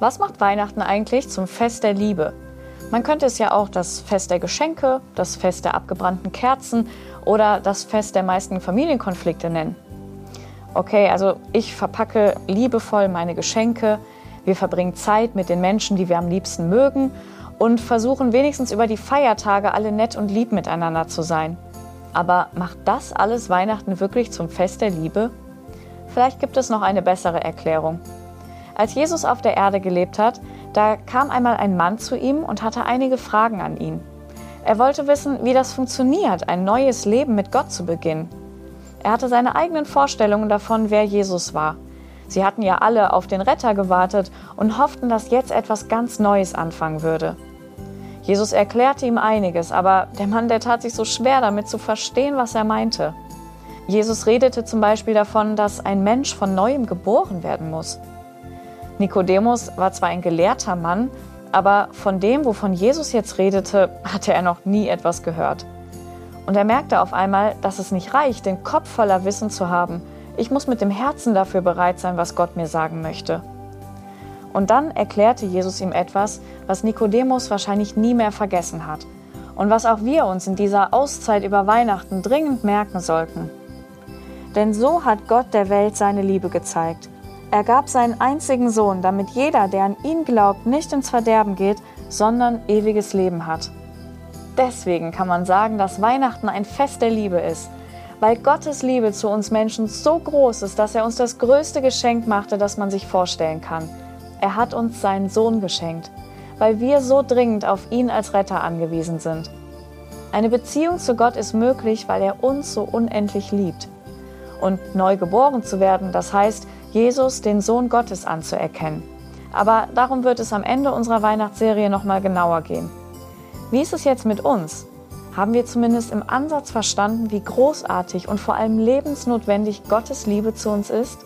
Was macht Weihnachten eigentlich zum Fest der Liebe? Man könnte es ja auch das Fest der Geschenke, das Fest der abgebrannten Kerzen oder das Fest der meisten Familienkonflikte nennen. Okay, also ich verpacke liebevoll meine Geschenke, wir verbringen Zeit mit den Menschen, die wir am liebsten mögen und versuchen wenigstens über die Feiertage alle nett und lieb miteinander zu sein. Aber macht das alles Weihnachten wirklich zum Fest der Liebe? Vielleicht gibt es noch eine bessere Erklärung. Als Jesus auf der Erde gelebt hat, da kam einmal ein Mann zu ihm und hatte einige Fragen an ihn. Er wollte wissen, wie das funktioniert, ein neues Leben mit Gott zu beginnen. Er hatte seine eigenen Vorstellungen davon, wer Jesus war. Sie hatten ja alle auf den Retter gewartet und hofften, dass jetzt etwas ganz Neues anfangen würde. Jesus erklärte ihm einiges, aber der Mann, der tat sich so schwer damit zu verstehen, was er meinte. Jesus redete zum Beispiel davon, dass ein Mensch von neuem geboren werden muss. Nikodemus war zwar ein gelehrter Mann, aber von dem, wovon Jesus jetzt redete, hatte er noch nie etwas gehört. Und er merkte auf einmal, dass es nicht reicht, den Kopf voller Wissen zu haben. Ich muss mit dem Herzen dafür bereit sein, was Gott mir sagen möchte. Und dann erklärte Jesus ihm etwas, was Nikodemus wahrscheinlich nie mehr vergessen hat und was auch wir uns in dieser Auszeit über Weihnachten dringend merken sollten. Denn so hat Gott der Welt seine Liebe gezeigt. Er gab seinen einzigen Sohn, damit jeder, der an ihn glaubt, nicht ins Verderben geht, sondern ewiges Leben hat. Deswegen kann man sagen, dass Weihnachten ein Fest der Liebe ist, weil Gottes Liebe zu uns Menschen so groß ist, dass er uns das größte Geschenk machte, das man sich vorstellen kann. Er hat uns seinen Sohn geschenkt, weil wir so dringend auf ihn als Retter angewiesen sind. Eine Beziehung zu Gott ist möglich, weil er uns so unendlich liebt. Und neu geboren zu werden, das heißt, Jesus, den Sohn Gottes, anzuerkennen. Aber darum wird es am Ende unserer Weihnachtsserie nochmal genauer gehen. Wie ist es jetzt mit uns? Haben wir zumindest im Ansatz verstanden, wie großartig und vor allem lebensnotwendig Gottes Liebe zu uns ist?